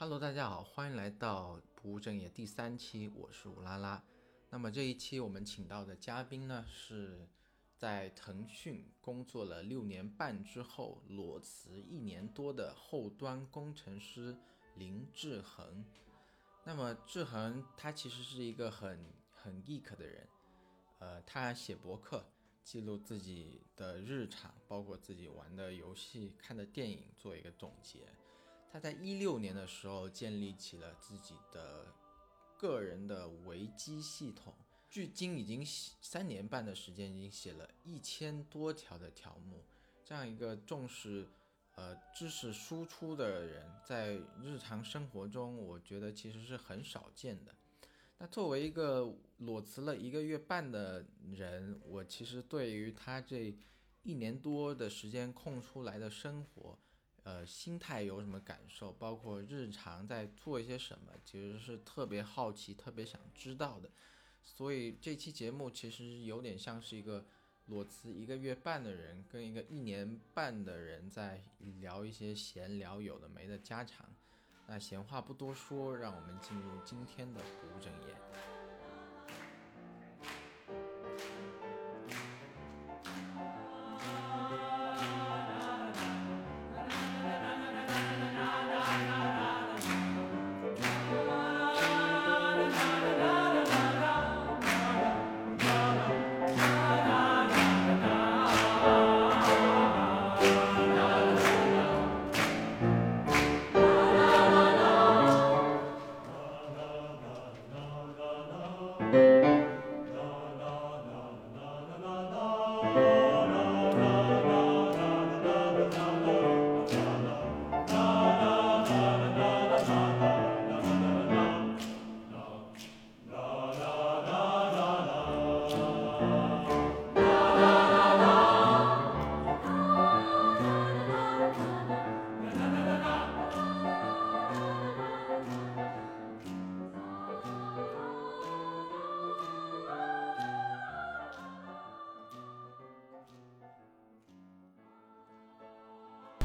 Hello，大家好，欢迎来到不务正业第三期，我是乌拉拉。那么这一期我们请到的嘉宾呢，是在腾讯工作了六年半之后裸辞一年多的后端工程师林志恒。那么志恒他其实是一个很很 geek 的人，呃，他写博客，记录自己的日常，包括自己玩的游戏、看的电影，做一个总结。他在一六年的时候建立起了自己的个人的维基系统，距今已经三年半的时间，已经写了一千多条的条目。这样一个重视呃知识输出的人，在日常生活中，我觉得其实是很少见的。那作为一个裸辞了一个月半的人，我其实对于他这一年多的时间空出来的生活。呃，心态有什么感受？包括日常在做一些什么，其实是特别好奇、特别想知道的。所以这期节目其实有点像是一个裸辞一个月半的人跟一个一年半的人在聊一些闲聊，有的没的家常。那闲话不多说，让我们进入今天的不务正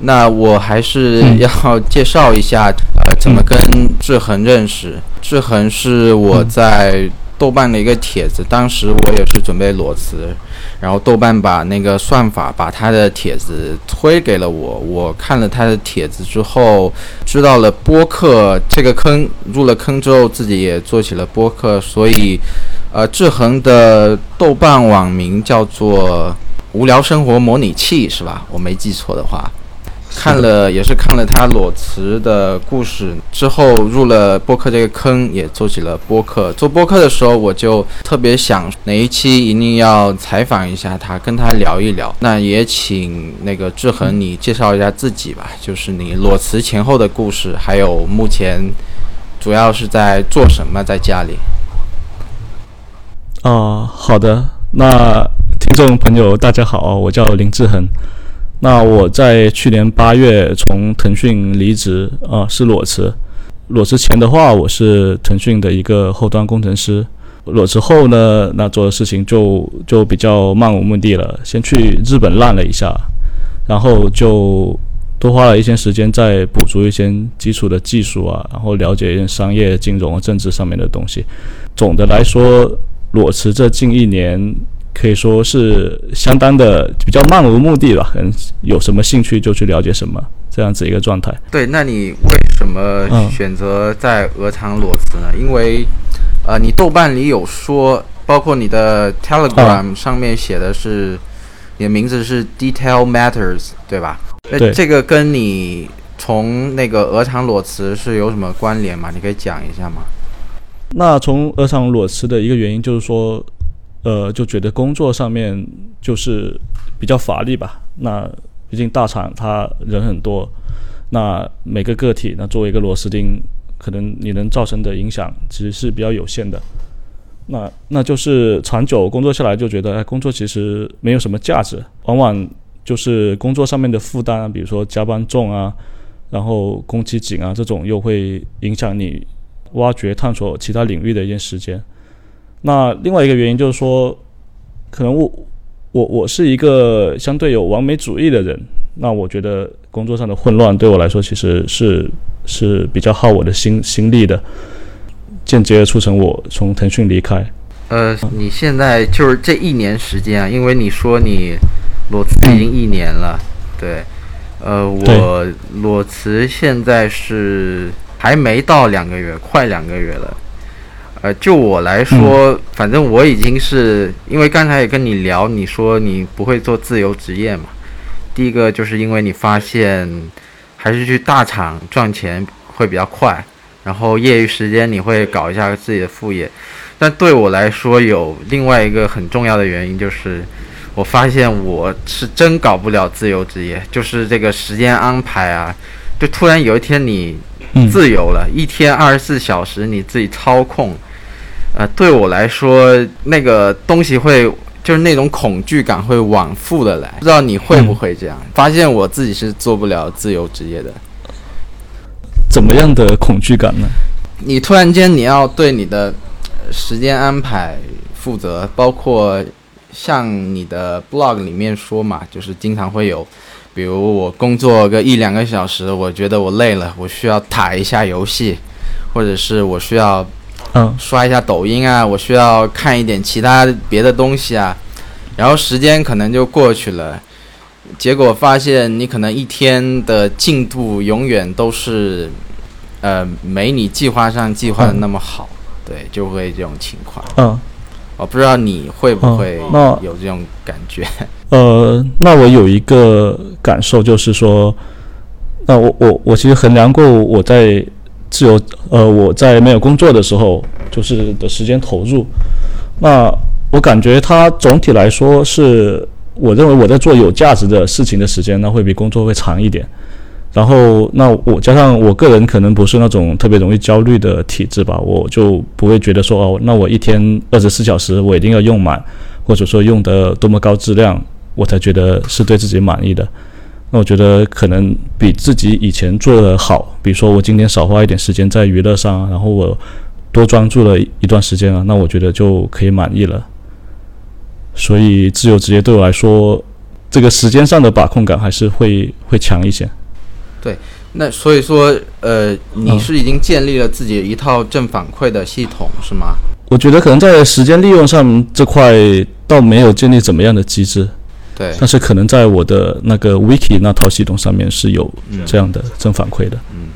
那我还是要介绍一下，呃，怎么跟志恒认识。志恒是我在豆瓣的一个帖子，当时我也是准备裸辞，然后豆瓣把那个算法把他的帖子推给了我，我看了他的帖子之后，知道了播客这个坑，入了坑之后自己也做起了播客，所以，呃，志恒的豆瓣网名叫做“无聊生活模拟器”，是吧？我没记错的话。看了也是看了他裸辞的故事之后，入了播客这个坑，也做起了播客。做播客的时候，我就特别想哪一期一定要采访一下他，跟他聊一聊。那也请那个志恒你介绍一下自己吧，就是你裸辞前后的故事，还有目前主要是在做什么，在家里。啊，好的，那听众朋友大家好，我叫林志恒。那我在去年八月从腾讯离职啊，是裸辞。裸辞前的话，我是腾讯的一个后端工程师。裸辞后呢，那做的事情就就比较漫无目的了。先去日本烂了一下，然后就多花了一些时间在补足一些基础的技术啊，然后了解一些商业、金融、政治上面的东西。总的来说，裸辞这近一年。可以说是相当的比较漫无目的吧，可能有什么兴趣就去了解什么，这样子一个状态。对，那你为什么选择在鹅厂裸辞呢？因为，呃，你豆瓣里有说，包括你的 Telegram 上面写的是，你的名字是 Detail Matters，对吧？对。这个跟你从那个鹅厂裸辞是有什么关联吗？你可以讲一下吗？那从鹅厂裸辞的一个原因就是说。呃，就觉得工作上面就是比较乏力吧。那毕竟大厂他人很多，那每个个体，那作为一个螺丝钉，可能你能造成的影响其实是比较有限的。那那就是长久工作下来，就觉得工作其实没有什么价值，往往就是工作上面的负担，比如说加班重啊，然后工期紧啊，这种又会影响你挖掘探索其他领域的一些时间。那另外一个原因就是说，可能我我我是一个相对有完美主义的人，那我觉得工作上的混乱对我来说其实是是比较耗我的心心力的，间接促成我从腾讯离开。呃，你现在就是这一年时间啊，因为你说你裸辞已经一年了，对，呃，我裸辞现在是还没到两个月，快两个月了。呃，就我来说，反正我已经是因为刚才也跟你聊，你说你不会做自由职业嘛？第一个就是因为你发现还是去大厂赚钱会比较快，然后业余时间你会搞一下自己的副业。但对我来说，有另外一个很重要的原因就是，我发现我是真搞不了自由职业，就是这个时间安排啊，就突然有一天你自由了，一天二十四小时你自己操控。呃，对我来说，那个东西会就是那种恐惧感会往复的来，不知道你会不会这样？发现我自己是做不了自由职业的。怎么样的恐惧感呢？你突然间你要对你的时间安排负责，包括像你的 blog 里面说嘛，就是经常会有，比如我工作个一两个小时，我觉得我累了，我需要打一下游戏，或者是我需要。嗯，刷一下抖音啊，我需要看一点其他别的东西啊，然后时间可能就过去了，结果发现你可能一天的进度永远都是，呃，没你计划上计划的那么好，对，就会这种情况。嗯，我不知道你会不会有这种感觉。呃，那我有一个感受就是说，那我我我其实衡量过我在。自由，呃，我在没有工作的时候，就是的时间投入，那我感觉它总体来说是，我认为我在做有价值的事情的时间，那会比工作会长一点。然后，那我加上我个人可能不是那种特别容易焦虑的体质吧，我就不会觉得说，哦，那我一天二十四小时我一定要用满，或者说用的多么高质量，我才觉得是对自己满意的。那我觉得可能比自己以前做的好，比如说我今天少花一点时间在娱乐上，然后我多专注了一段时间啊，那我觉得就可以满意了。所以自由职业对我来说，这个时间上的把控感还是会会强一些。对，那所以说，呃，你是已经建立了自己一套正反馈的系统是吗？我觉得可能在时间利用上这块倒没有建立怎么样的机制。对，但是可能在我的那个 Wiki 那套系统上面是有这样的正反馈的。嗯，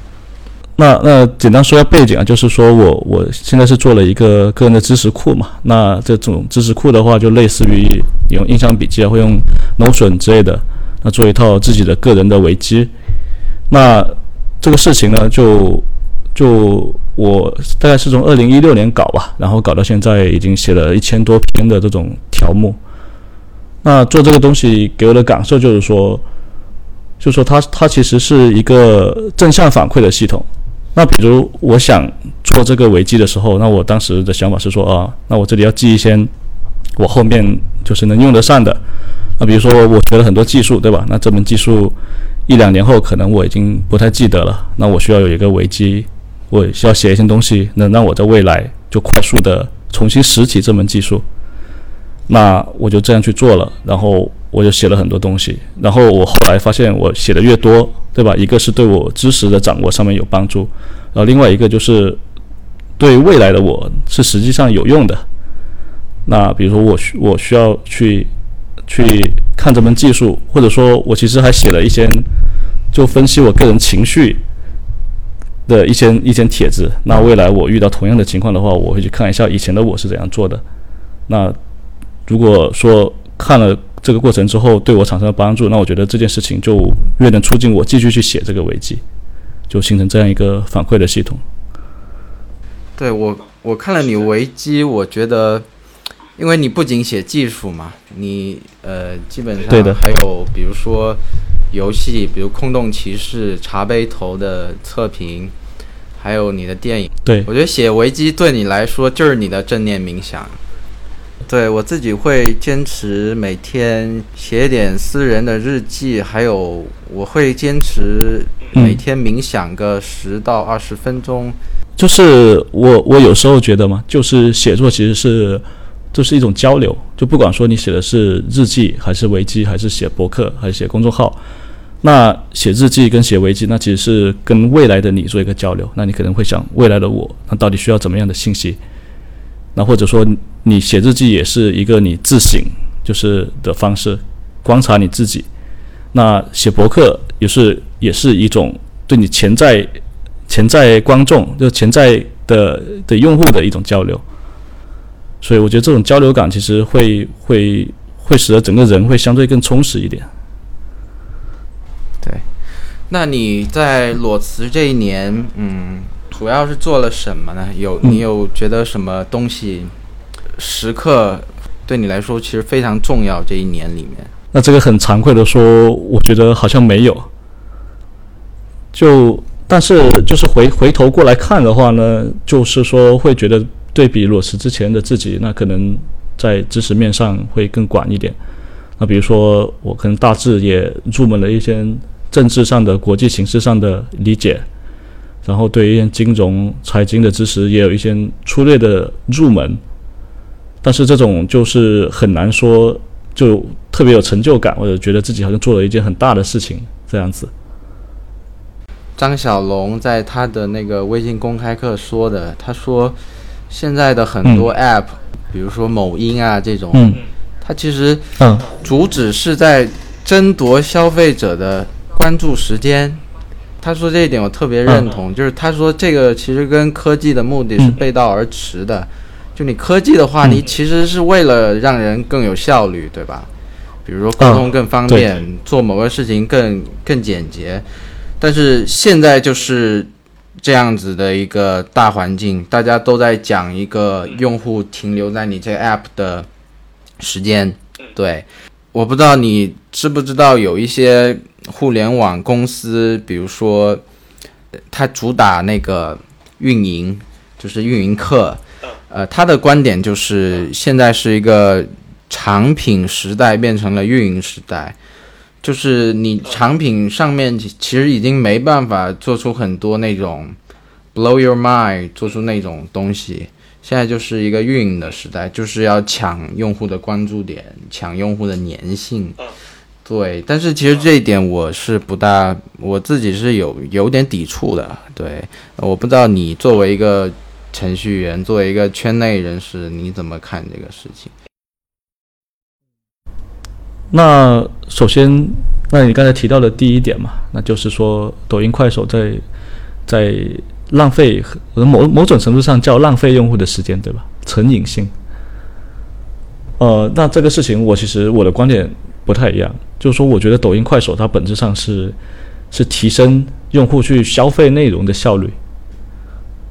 那那简单说下背景啊，就是说我我现在是做了一个个人的知识库嘛。那这种知识库的话，就类似于用印象笔记啊，会用 Notion 之类的，那做一套自己的个人的维基。那这个事情呢，就就我大概是从二零一六年搞吧，然后搞到现在已经写了一千多篇的这种条目。那做这个东西给我的感受就是说，就是说它它其实是一个正向反馈的系统。那比如我想做这个维基的时候，那我当时的想法是说啊，那我这里要记一些我后面就是能用得上的。那比如说我学了很多技术，对吧？那这门技术一两年后可能我已经不太记得了。那我需要有一个维基，我需要写一些东西，能让我在未来就快速的重新拾起这门技术。那我就这样去做了，然后我就写了很多东西，然后我后来发现我写的越多，对吧？一个是对我知识的掌握上面有帮助，然后另外一个就是对未来的我是实际上有用的。那比如说我需我需要去去看这门技术，或者说我其实还写了一些就分析我个人情绪的一些一些帖子。那未来我遇到同样的情况的话，我会去看一下以前的我是怎样做的。那如果说看了这个过程之后对我产生了帮助，那我觉得这件事情就越能促进我继续去写这个危机，就形成这样一个反馈的系统。对我，我看了你维基，我觉得，因为你不仅写技术嘛，你呃基本上还有比如说游戏，比如《空洞骑士》、茶杯头的测评，还有你的电影。对我觉得写维基对你来说就是你的正念冥想。对我自己会坚持每天写一点私人的日记，还有我会坚持每天冥想个十到二十分钟。就是我我有时候觉得嘛，就是写作其实是就是一种交流，就不管说你写的是日记，还是维基，还是写博客，还是写公众号，那写日记跟写维基，那其实是跟未来的你做一个交流。那你可能会想，未来的我，那到底需要怎么样的信息？那或者说，你写日记也是一个你自省就是的方式，观察你自己。那写博客也是也是一种对你潜在潜在观众就潜在的的用户的一种交流。所以我觉得这种交流感其实会会会使得整个人会相对更充实一点。对，那你在裸辞这一年，嗯，主要是做了什么呢？有你有觉得什么东西时刻对你来说其实非常重要？这一年里面，那这个很惭愧的说，我觉得好像没有。就但是就是回回头过来看的话呢，就是说会觉得。对比裸辞之前的自己，那可能在知识面上会更广一点。那比如说，我可能大致也入门了一些政治上的、国际形势上的理解，然后对一些金融、财经的知识也有一些粗略的入门。但是这种就是很难说，就特别有成就感，或者觉得自己好像做了一件很大的事情这样子。张小龙在他的那个微信公开课说的，他说。现在的很多 App，比如说某音啊这种，它其实主旨是在争夺消费者的关注时间。他说这一点我特别认同，就是他说这个其实跟科技的目的是背道而驰的。就你科技的话，你其实是为了让人更有效率，对吧？比如说沟通更方便，做某个事情更更简洁。但是现在就是。这样子的一个大环境，大家都在讲一个用户停留在你这个 app 的时间。对，我不知道你知不知道有一些互联网公司，比如说，它主打那个运营，就是运营课。呃，他的观点就是现在是一个产品时代变成了运营时代。就是你产品上面其实已经没办法做出很多那种 blow your mind 做出那种东西，现在就是一个运营的时代，就是要抢用户的关注点，抢用户的粘性。对，但是其实这一点我是不大，我自己是有有点抵触的。对，我不知道你作为一个程序员，作为一个圈内人士，你怎么看这个事情？那首先，那你刚才提到的第一点嘛，那就是说抖音、快手在在浪费，某某种程度上叫浪费用户的时间，对吧？成瘾性。呃，那这个事情我其实我的观点不太一样，就是说我觉得抖音、快手它本质上是是提升用户去消费内容的效率。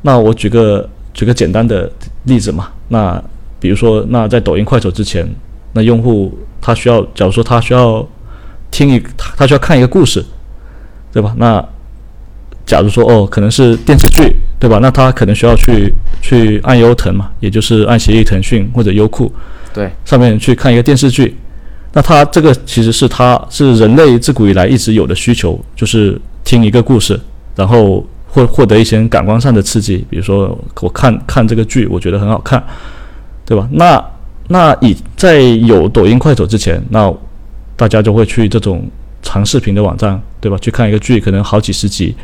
那我举个举个简单的例子嘛，那比如说那在抖音、快手之前。那用户他需要，假如说他需要听一，他需要看一个故事，对吧？那假如说哦，可能是电视剧，对吧？那他可能需要去去按优腾嘛，也就是按协议腾讯或者优酷，对，上面去看一个电视剧。那他这个其实是他是人类自古以来一直有的需求，就是听一个故事，然后获获得一些感官上的刺激，比如说我看看这个剧，我觉得很好看，对吧？那那以在有抖音、快手之前，那大家就会去这种长视频的网站，对吧？去看一个剧，可能好几十集。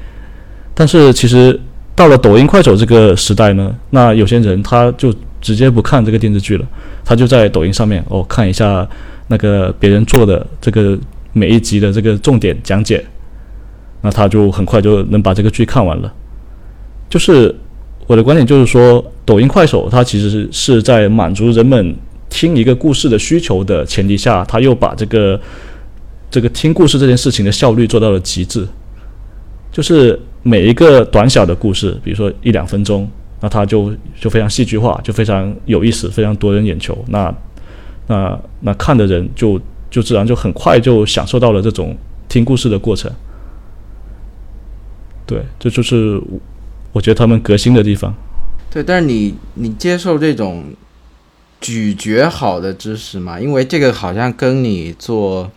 但是其实到了抖音、快手这个时代呢，那有些人他就直接不看这个电视剧了，他就在抖音上面哦看一下那个别人做的这个每一集的这个重点讲解，那他就很快就能把这个剧看完了。就是我的观点就是说，抖音、快手它其实是在满足人们。听一个故事的需求的前提下，他又把这个这个听故事这件事情的效率做到了极致。就是每一个短小的故事，比如说一两分钟，那它就就非常戏剧化，就非常有意思，非常夺人眼球。那那那看的人就就自然就很快就享受到了这种听故事的过程。对，这就是我觉得他们革新的地方。对，但是你你接受这种。咀嚼好的知识嘛，因为这个好像跟你做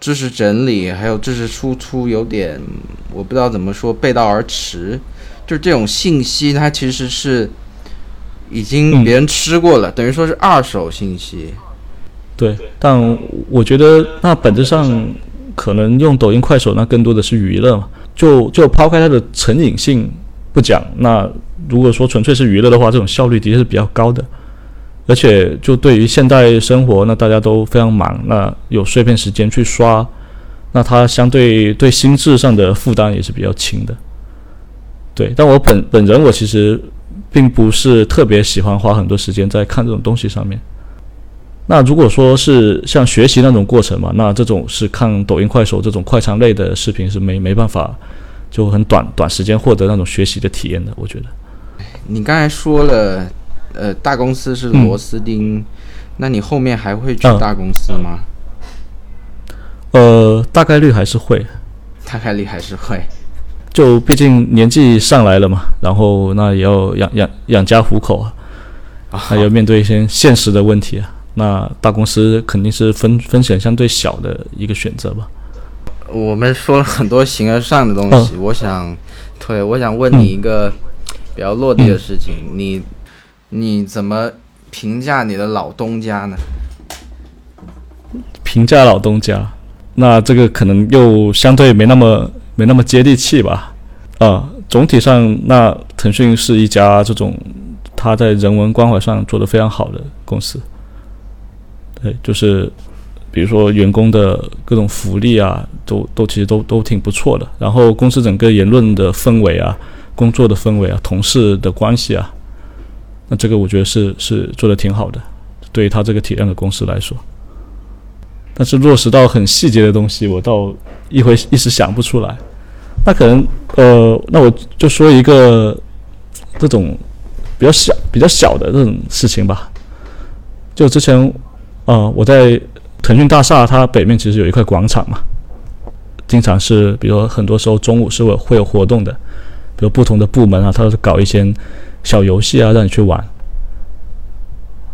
知识整理还有知识输出有点，我不知道怎么说背道而驰。就是这种信息，它其实是已经别人吃过了，等于说是二手信息。对，但我觉得那本质上可能用抖音、快手，那更多的是娱乐嘛。就就抛开它的成瘾性不讲，那如果说纯粹是娱乐的话，这种效率的确是比较高的。而且就对于现代生活，那大家都非常忙，那有碎片时间去刷，那它相对对心智上的负担也是比较轻的。对，但我本本人我其实并不是特别喜欢花很多时间在看这种东西上面。那如果说是像学习那种过程嘛，那这种是看抖音、快手这种快餐类的视频是没没办法，就很短短时间获得那种学习的体验的。我觉得，你刚才说了，呃，大公司是螺丝钉，那你后面还会去大公司吗？呃，大概率还是会，大概率还是会，就毕竟年纪上来了嘛，然后那也要养养养家糊口啊，还要面对一些现实的问题啊。那大公司肯定是风风险相对小的一个选择吧。我们说了很多形而上的东西，我想，对，我想问你一个比较落地的事情，你你怎么评价你的老东家呢？评价老东家，那这个可能又相对没那么没那么接地气吧。啊，总体上，那腾讯是一家这种他在人文关怀上做得非常好的公司。对，就是，比如说员工的各种福利啊，都都其实都都挺不错的。然后公司整个言论的氛围啊，工作的氛围啊，同事的关系啊，那这个我觉得是是做的挺好的，对于他这个体量的公司来说。但是落实到很细节的东西，我倒一回一时想不出来。那可能呃，那我就说一个这种比较小、比较小的这种事情吧，就之前。啊，我在腾讯大厦，它北面其实有一块广场嘛，经常是，比如很多时候中午是会会有活动的，比如不同的部门啊，它都是搞一些小游戏啊，让你去玩。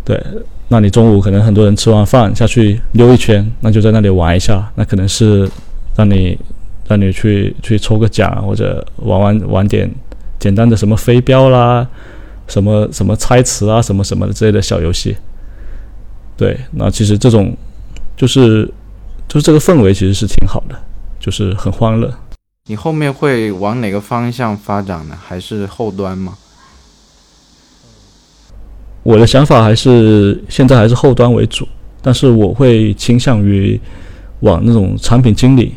对，那你中午可能很多人吃完饭下去溜一圈，那就在那里玩一下，那可能是让你让你去去抽个奖，或者玩玩玩点简单的什么飞镖啦，什么什么猜词啊，什么什么的之类的小游戏。对，那其实这种就是就是这个氛围其实是挺好的，就是很欢乐。你后面会往哪个方向发展呢？还是后端吗？我的想法还是现在还是后端为主，但是我会倾向于往那种产品经理，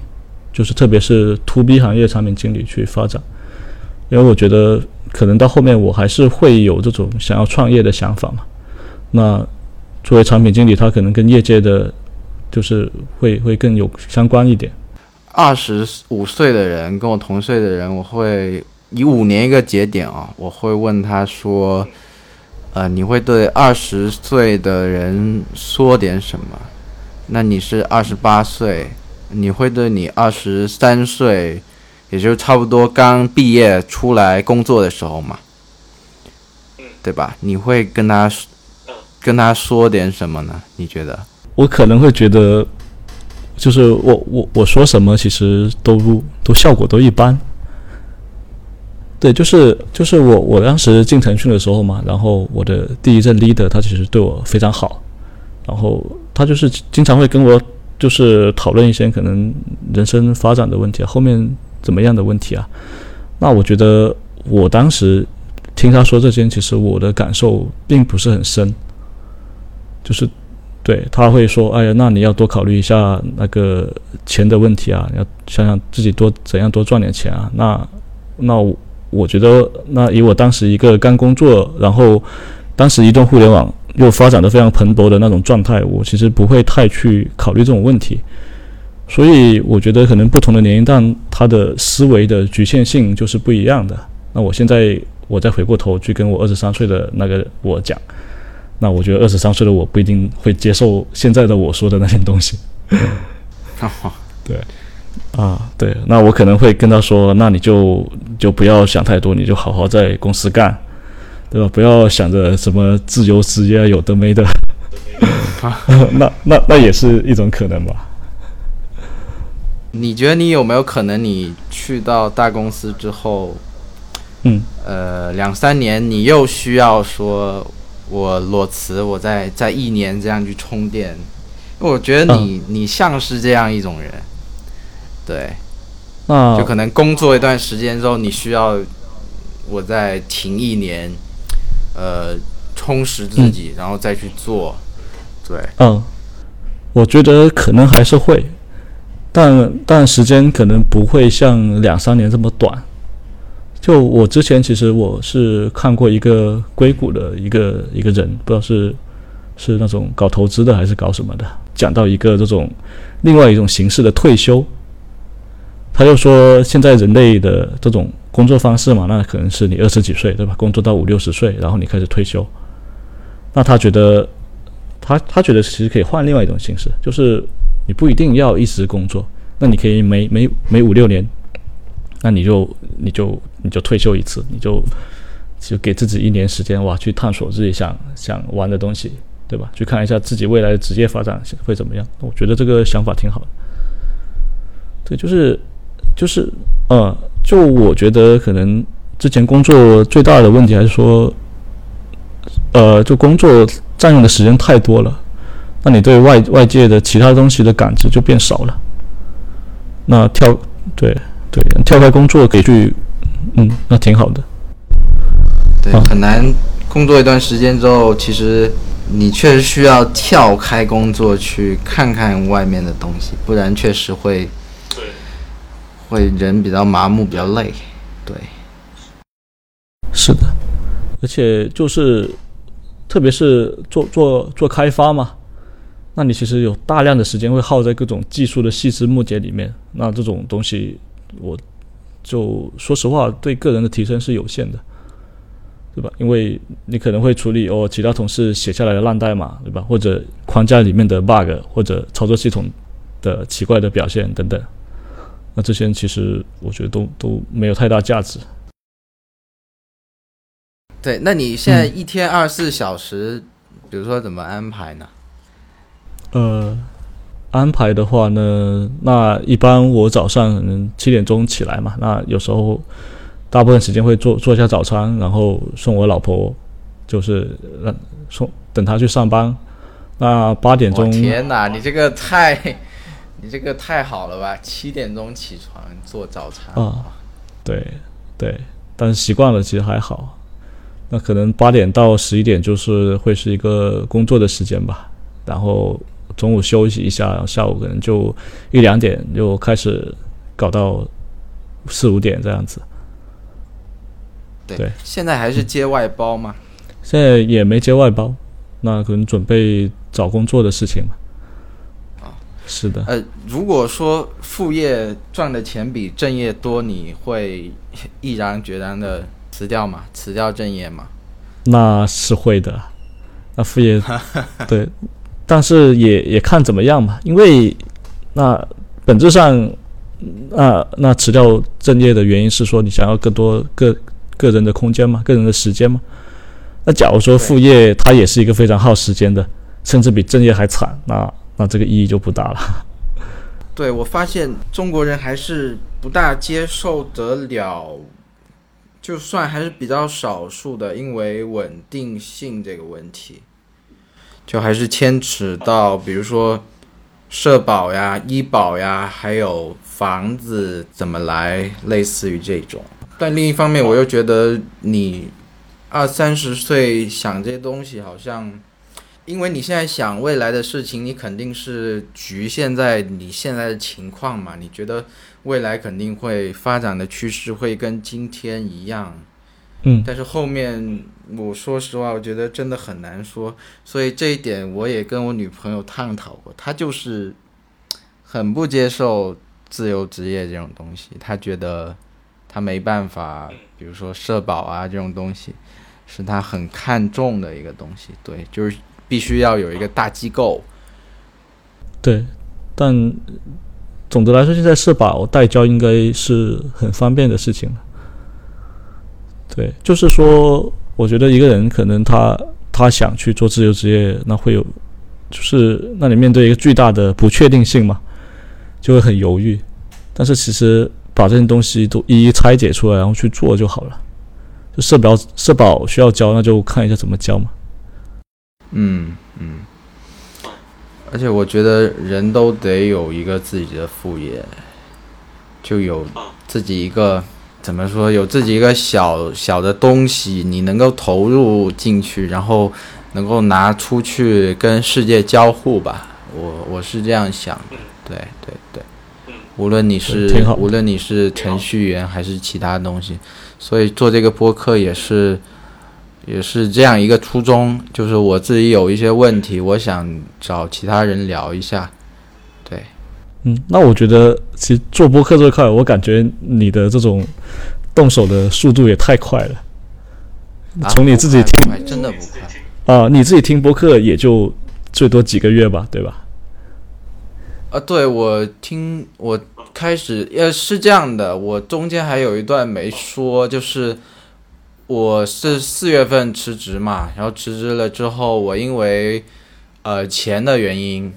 就是特别是 to B 行业产品经理去发展，因为我觉得可能到后面我还是会有这种想要创业的想法嘛。那作为产品经理，他可能跟业界的，就是会会更有相关一点。二十五岁的人跟我同岁的人，我会以五年一个节点啊，我会问他说：“呃，你会对二十岁的人说点什么？那你是二十八岁，你会对你二十三岁，也就差不多刚毕业出来工作的时候嘛，对吧？你会跟他。”跟他说点什么呢？你觉得？我可能会觉得，就是我我我说什么，其实都都效果都一般。对，就是就是我我当时进腾讯的时候嘛，然后我的第一任 leader 他其实对我非常好，然后他就是经常会跟我就是讨论一些可能人生发展的问题，后面怎么样的问题啊？那我觉得我当时听他说这些，其实我的感受并不是很深。就是，对他会说：“哎呀，那你要多考虑一下那个钱的问题啊，要想想自己多怎样多赚点钱啊。”那那我觉得，那以我当时一个刚工作，然后当时移动互联网又发展的非常蓬勃的那种状态，我其实不会太去考虑这种问题。所以我觉得，可能不同的年龄段，他的思维的局限性就是不一样的。那我现在我再回过头去跟我二十三岁的那个我讲。那我觉得二十三岁的我不一定会接受现在的我说的那些东西。对，啊，对，那我可能会跟他说，那你就就不要想太多，你就好好在公司干，对吧？不要想着什么自由职业有的没的。那那那也是一种可能吧。你觉得你有没有可能，你去到大公司之后，嗯，呃，两三年你又需要说。我裸辞，我在在一年这样去充电，我觉得你你像是这样一种人，对，那就可能工作一段时间之后，你需要我再停一年，呃，充实自己，然后再去做。对，嗯，我觉得可能还是会，但但时间可能不会像两三年这么短。就我之前其实我是看过一个硅谷的一个一个人，不知道是是那种搞投资的还是搞什么的，讲到一个这种另外一种形式的退休。他就说，现在人类的这种工作方式嘛，那可能是你二十几岁对吧，工作到五六十岁，然后你开始退休。那他觉得，他他觉得其实可以换另外一种形式，就是你不一定要一直工作，那你可以每每每五六年。那你就你就你就退休一次，你就就给自己一年时间哇，去探索自己想想玩的东西，对吧？去看一下自己未来的职业发展会怎么样。我觉得这个想法挺好的。对，就是就是呃，就我觉得可能之前工作最大的问题还是说，呃，就工作占用的时间太多了，那你对外外界的其他东西的感知就变少了。那跳对。对，跳开工作可以去，嗯，那挺好的。对，很难工作一段时间之后，其实你确实需要跳开工作去看看外面的东西，不然确实会，对，会人比较麻木，比较累。对，是的，而且就是，特别是做做做开发嘛，那你其实有大量的时间会耗在各种技术的细枝末节里面，那这种东西。我就说实话，对个人的提升是有限的，对吧？因为你可能会处理哦，其他同事写下来的烂代码，对吧？或者框架里面的 bug，或者操作系统的奇怪的表现等等。那这些其实我觉得都都没有太大价值。对，那你现在一天二十四小时，比如说怎么安排呢？呃。安排的话呢，那一般我早上可能七点钟起来嘛，那有时候大部分时间会做做一下早餐，然后送我老婆，就是让送等她去上班。那八点钟，天哪，你这个太，你这个太好了吧？七点钟起床做早餐啊？对对，但是习惯了其实还好。那可能八点到十一点就是会是一个工作的时间吧，然后。中午休息一下，下午可能就一两点就开始搞到四五点这样子。对，现在还是接外包吗？现在也没接外包，那可能准备找工作的事情嘛。啊，是的。呃，如果说副业赚的钱比正业多，你会毅然决然的辞掉吗？辞掉正业吗？那是会的。那副业，对。但是也也看怎么样嘛，因为那本质上，那那辞掉正业的原因是说你想要更多个个人的空间嘛，个人的时间嘛。那假如说副业它也是一个非常耗时间的，甚至比正业还惨，那那这个意义就不大了。对我发现中国人还是不大接受得了，就算还是比较少数的，因为稳定性这个问题。就还是牵扯到，比如说社保呀、医保呀，还有房子怎么来，类似于这种。但另一方面，我又觉得你二三十岁想这些东西，好像因为你现在想未来的事情，你肯定是局限在你现在的情况嘛。你觉得未来肯定会发展的趋势会跟今天一样。嗯，但是后面我说实话，我觉得真的很难说，所以这一点我也跟我女朋友探讨过，她就是很不接受自由职业这种东西，她觉得她没办法，比如说社保啊这种东西，是她很看重的一个东西，对，就是必须要有一个大机构。对，但总的来说，现在社保代交应该是很方便的事情了。对，就是说，我觉得一个人可能他他想去做自由职业，那会有，就是那你面对一个巨大的不确定性嘛，就会很犹豫。但是其实把这些东西都一一拆解出来，然后去做就好了。就社保社保需要交，那就看一下怎么交嘛。嗯嗯。而且我觉得人都得有一个自己的副业。就有自己一个怎么说，有自己一个小小的东西，你能够投入进去，然后能够拿出去跟世界交互吧。我我是这样想的，对对对。无论你是无论你是程序员还是其他东西，所以做这个播客也是也是这样一个初衷，就是我自己有一些问题，我想找其他人聊一下。对，嗯，那我觉得其实做播客这块，我感觉你的这种动手的速度也太快了。啊从你自己听真的不快。啊、你自己听播客也就最多几个月吧，对吧？啊，对，我听我开始呃是这样的，我中间还有一段没说，就是我是四月份辞职嘛，然后辞职了之后，我因为呃钱的原因，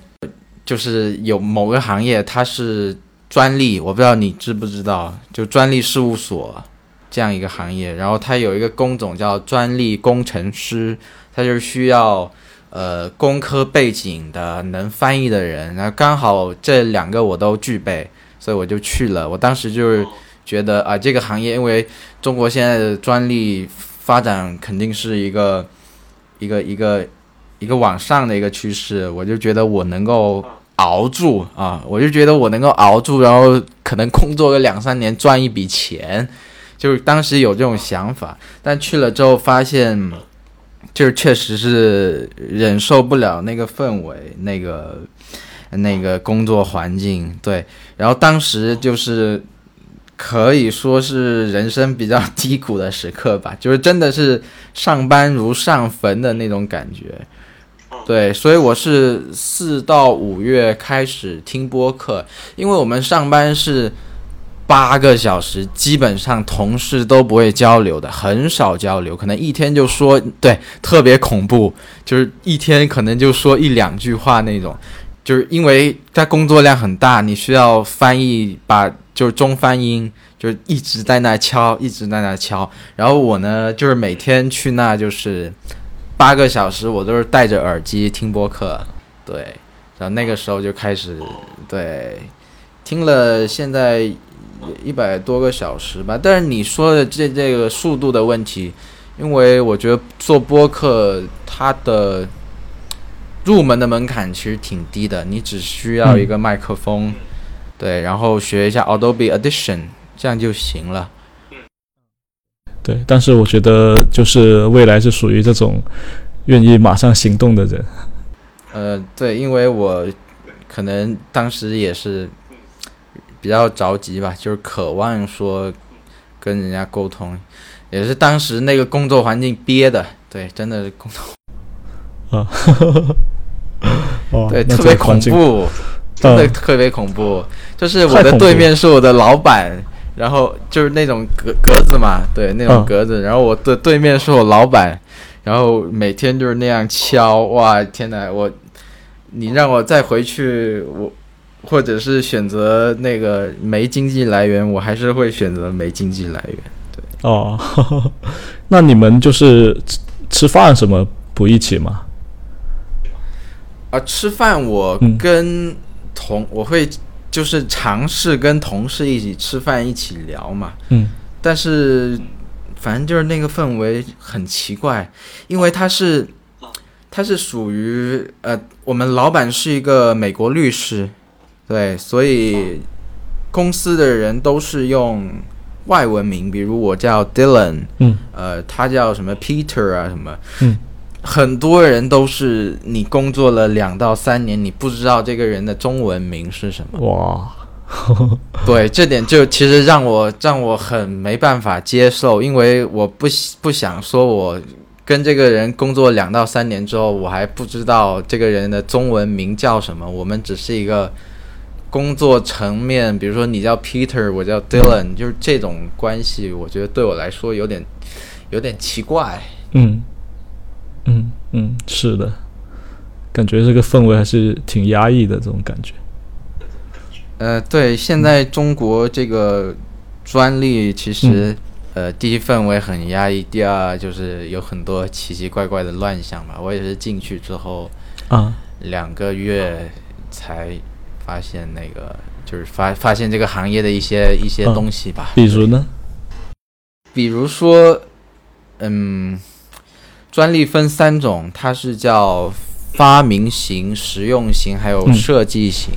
就是有某个行业它是专利，我不知道你知不知道，就专利事务所这样一个行业，然后它有一个工种叫专利工程师，它就是需要。呃，工科背景的能翻译的人，然后刚好这两个我都具备，所以我就去了。我当时就是觉得啊、这个行业因为中国现在的专利发展肯定是一个一个一个一个一个往上的一个趋势，我就觉得我能够熬住啊，我就觉得我能够熬住，然后可能工作个两三年赚一笔钱，就是当时有这种想法，但去了之后发现。就是确实是忍受不了那个氛围，那个那个工作环境，对。然后当时就是可以说是人生比较低谷的时刻吧，就是真的是上班如上坟的那种感觉。对，所以我是四到五月开始听播客，因为我们上班是八个小时，基本上同事都不会交流的，很少交流，可能一天就说对，特别恐怖，就是一天可能就说一两句话那种，就是因为他工作量很大，你需要翻译，把就是中翻英，就是一直在那敲，一直在那敲，然后我呢，就是每天去那就是八个小时，我都是戴着耳机听播客，对，然后那个时候就开始对。听了现在一百多个小时吧，但是你说的这这个速度的问题，因为我觉得做播客它的入门的门槛其实挺低的，你只需要一个麦克风，对，然后学一下 Adobe Audition，这样就行了。对，但是我觉得就是未来是属于这种愿意马上行动的人。呃，对，因为我可能当时也是比较着急吧，就是渴望说跟人家沟通，也是当时那个工作环境憋的，对，真的是工作啊，哇 对，特别恐怖，真的嗯特别恐怖。就是我的对面是我的老板，然后就是那种格格子嘛，对，那种嗯格子。然后我的对面是我老板，然后每天就是那样敲，哇，天哪！我你让我再回去，我或者是选择那个没经济来源，我还是会选择没经济来源。对哦，那你们就是吃吃饭什么不一起吗？啊，吃饭我嗯跟同、我会就是尝试跟同事一起吃饭，一起聊嘛。嗯。但是反正就是那个氛围很奇怪，因为他是他是属于呃，我们老板是一个美国律师，对，所以公司的人都是用外文名，比如我叫 Dylan，嗯。呃，他叫什么 Peter 啊什么，嗯，很多人都是你工作了两到三年，你不知道这个人的中文名是什么。哇，对，这点就其实让我让我很没办法接受，因为我不不想说我跟这个人工作两到三年之后，我还不知道这个人的中文名叫什么，我们只是一个工作层面，比如说你叫 Peter，我叫 Dylan，就是这种关系，我觉得对我来说有点有点奇怪。嗯嗯嗯，是的，感觉这个氛围还是挺压抑的这种感觉。呃，对，现在中国这个专利其实，呃，第一氛围很压抑，第二就是有很多奇奇怪怪的乱象吧。我也是进去之后啊，两个月才发现那个，就是发发现这个行业的一些一些嗯东西吧。比如呢？比如说，嗯，专利分三种，它是叫发明型、实用型，还有嗯设计型。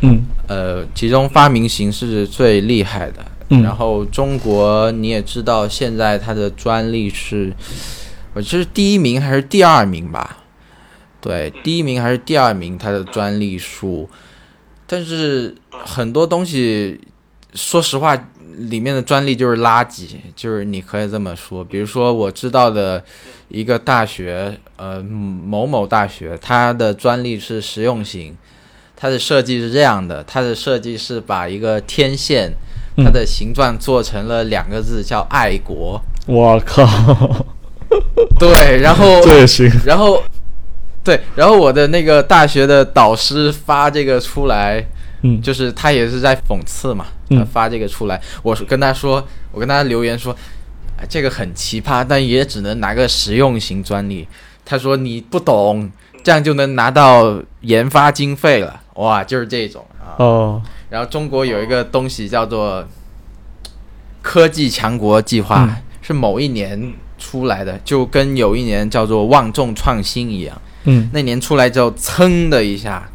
嗯呃，其中发明型是最厉害的。嗯，然后中国你也知道，现在它的专利是，我这是第一名还是第二名吧？对，第一名还是第二名，它的专利数。但是很多东西，说实话，里面的专利就是垃圾，就是你可以这么说。比如说我知道的一个大学，呃，某某大学，它的专利是实用型，它的设计是这样的，它的设计是把一个天线。它的形状做成了两个字，叫“爱国我靠，”。对，然后，这也行。然后，对，然后我的那个大学的导师发这个出来，嗯就是他也是在讽刺嘛，嗯他发这个出来，我是跟他说，我跟他留言说，哎，这个很奇葩，但也只能拿个实用型专利。他说你不懂，这样就能拿到研发经费了，哇，就是这种啊。哦，然后中国有一个东西叫做科技强国计划，嗯是某一年出来的，就跟有一年叫做万众创新一样。嗯那年出来之后，噌的一下，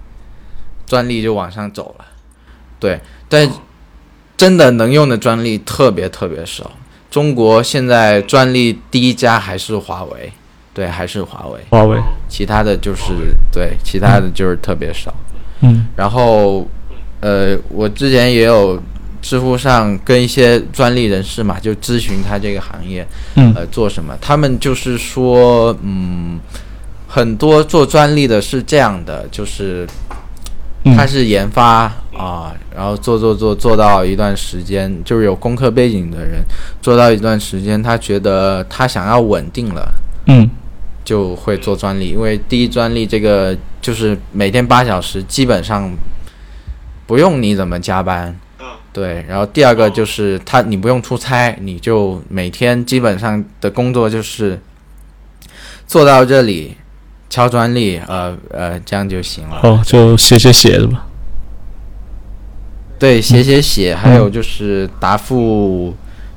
专利就往上走了。对，但真的能用的专利特别特别少。中国现在专利第一家还是华为，对，还是华为，华为，其他的就是对，其他的就是特别少。嗯然后，呃，我之前也有知乎上跟一些专利人士嘛，就咨询他这个行业，嗯呃，做什么？他们就是说，嗯，很多做专利的是这样的，就是嗯他是研发啊，然后做做做做到一段时间，就是有工科背景的人，做到一段时间，他觉得他想要稳定了。嗯就会做专利，因为第一专利这个就是每天八小时，基本上不用你怎么加班，对。然后第二个就是他你不用出差，你就每天基本上的工作就是做到这里，敲专利，呃呃，这样就行了。哦，就写写写的吧。对，写写写，还有就是答复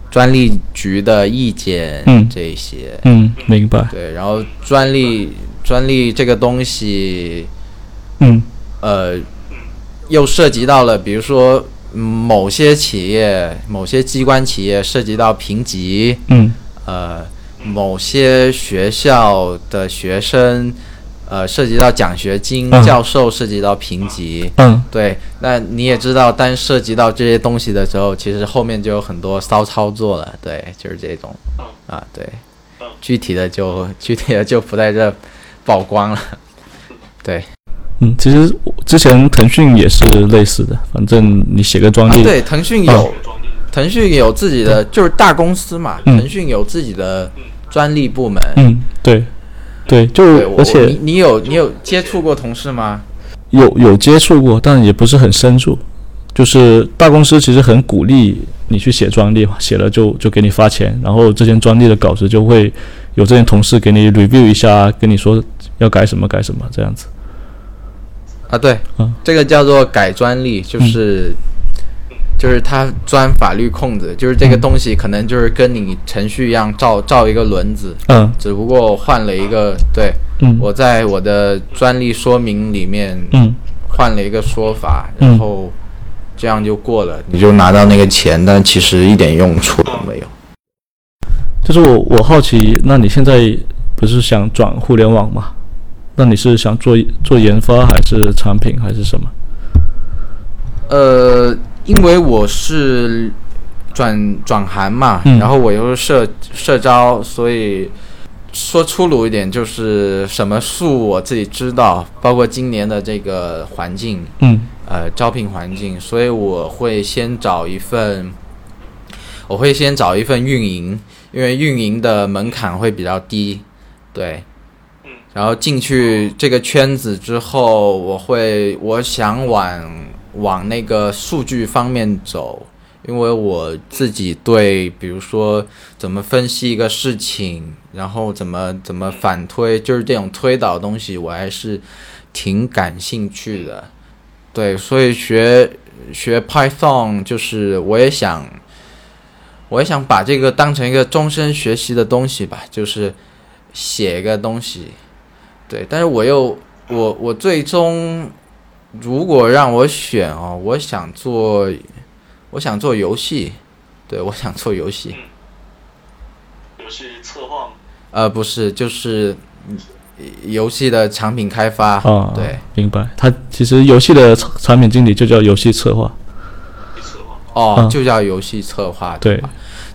专利局的意见，嗯这一些。嗯，明白。对，然后专利专利这个东西，嗯呃，又涉及到了，比如说嗯某些企业、某些机关企业涉及到评级，嗯呃，某些学校的学生，呃，涉及到奖学金，嗯。教授涉及到评级。嗯。对，那你也知道，当涉及到这些东西的时候，其实后面就有很多骚操作了。对，就是这种。啊，对，具体的就 具体的就不在这曝光了。对，嗯，其实我之前腾讯也是类似的，反正你写个专利，啊对，腾讯有，腾讯有自己的，就是大公司嘛，嗯。腾讯有自己的专利部门。嗯，对对，就对，而且你你有你有接触过同事吗？有有接触过，但也不是很深入。就是大公司其实很鼓励你去写专利嘛，写了就就给你发钱，然后这些专利的稿子就会有这些同事给你 review 一下，跟你说要改什么改什么这样子。啊，对，嗯这个叫做改专利，就是、就是他钻法律空子，就是这个嗯东西可能就是跟你程序一样造造一个轮子，嗯只不过换了一个，对嗯我在我的专利说明里面嗯换了一个说法，嗯然后这样就过了，你就拿到那个钱，但其实一点用处都没有。就是我我好奇，那你现在不是想转互联网吗？那你是想做做研发还是产品还是什么？呃，因为我是转转行嘛，嗯。然后我又是社社招，所以说粗鲁一点，就是什么数我自己知道，包括今年的这个环境，嗯。呃，招聘环境，所以我会先找一份，我会先找一份运营，因为运营的门槛会比较低，对。然后进去这个圈子之后，我会我想往往那个数据方面走，因为我自己对比如说怎么分析一个事情，然后怎么怎么反推，就是这种推导东西，我还是挺感兴趣的。对，所以学学 Python，就是我也想，我也想把这个当成一个终身学习的东西吧，就是写一个东西，对。但是我又我我最终如果让我选哦，我想做我想做游戏，对我想做游戏。游戏策划吗？呃，不是，就是游戏的产品开发。啊，对，明白。他其实游戏的产产品经理就叫游戏策划。策划哦，嗯就叫游戏策划。对吧，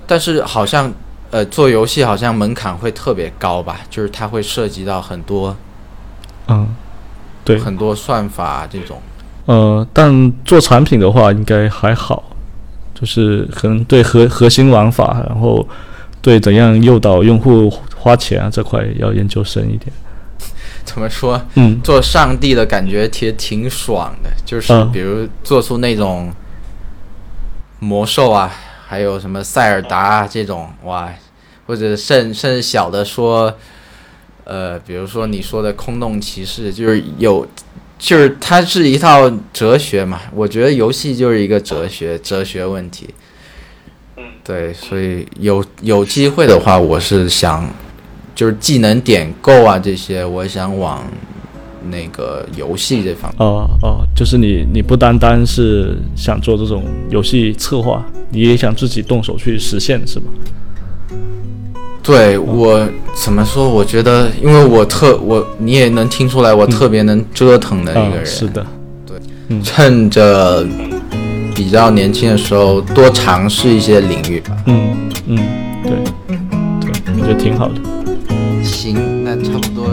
但是好像呃做游戏好像门槛会特别高吧，就是它会涉及到很多嗯，对，很多算法这种。呃，但做产品的话应该还好，就是可能对核核心玩法，然后对怎样诱导用户花钱啊这块要研究深一点。怎么说？嗯做上帝的感觉其实挺爽的，就是嗯比如做出那种魔兽啊，还有什么塞尔达啊这种哇，或者甚甚至小的说，呃，比如说你说的空洞骑士，就是有，就是它是一套哲学嘛。我觉得游戏就是一个哲学哲学问题。嗯，对，所以有有机会的话，我是想，就是技能点够啊这些，我想往那个游戏这方面。哦哦，就是你你不单单是想做这种游戏策划，你也想自己动手去实现，是吧？对我怎么说？我觉得，因为我特我你也能听出来，我特别能折腾的一啊个，人。是的，对趁着比较年轻的时候，多尝试一些领域吧。嗯嗯，对对，我觉得挺好的。行，那差不多，